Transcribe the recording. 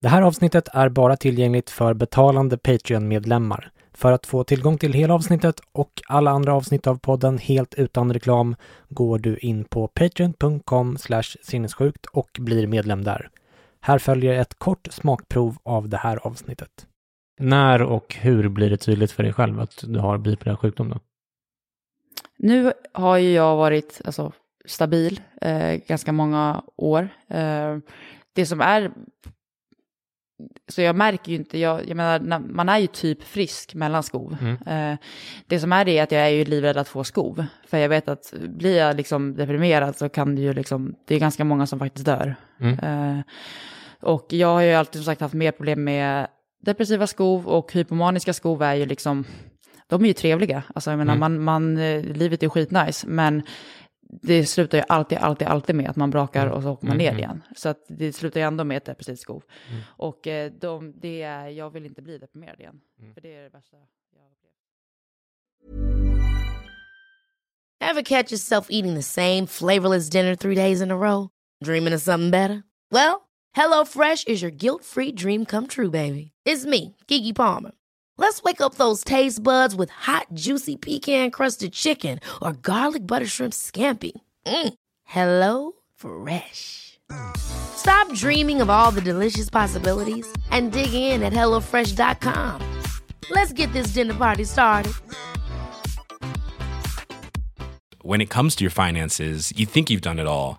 Det här avsnittet är bara tillgängligt för betalande Patreon-medlemmar. För att få tillgång till hela avsnittet och alla andra avsnitt av podden helt utan reklam går du in på patreon.com sinnessjukt och blir medlem där. Här följer ett kort smakprov av det här avsnittet. När och hur blir det tydligt för dig själv att du har bipolär sjukdom då? Nu har ju jag varit alltså, stabil eh, ganska många år. Eh, det som är så jag märker ju inte, jag, jag menar, man är ju typ frisk mellan skov. Mm. Eh, det som är det är att jag är ju livrädd att få skov. För jag vet att blir jag liksom deprimerad så kan det ju liksom, det är ganska många som faktiskt dör. Mm. Eh, och jag har ju alltid som sagt haft mer problem med depressiva skov och hypomaniska skov är ju liksom, de är ju trevliga. Alltså jag menar, mm. man, man, eh, livet är skitnice, men det slutar ju alltid, alltid, alltid med att man brakar mm. och så åker man ner igen. Så att det slutar ju ändå med ett depressivt skov. Mm. Och eh, de, det är, jag vill inte bli deprimerad igen. Mm. För det är det värsta jag har upplevt. Have catch yourself eating the same flavorless dinner three days in a row? Dreaming of something better? Well, hello fresh is your guilt free dream come true baby. It's me, Gigi Palmer. Let's wake up those taste buds with hot, juicy pecan crusted chicken or garlic butter shrimp scampi. Mm. Hello Fresh. Stop dreaming of all the delicious possibilities and dig in at HelloFresh.com. Let's get this dinner party started. When it comes to your finances, you think you've done it all.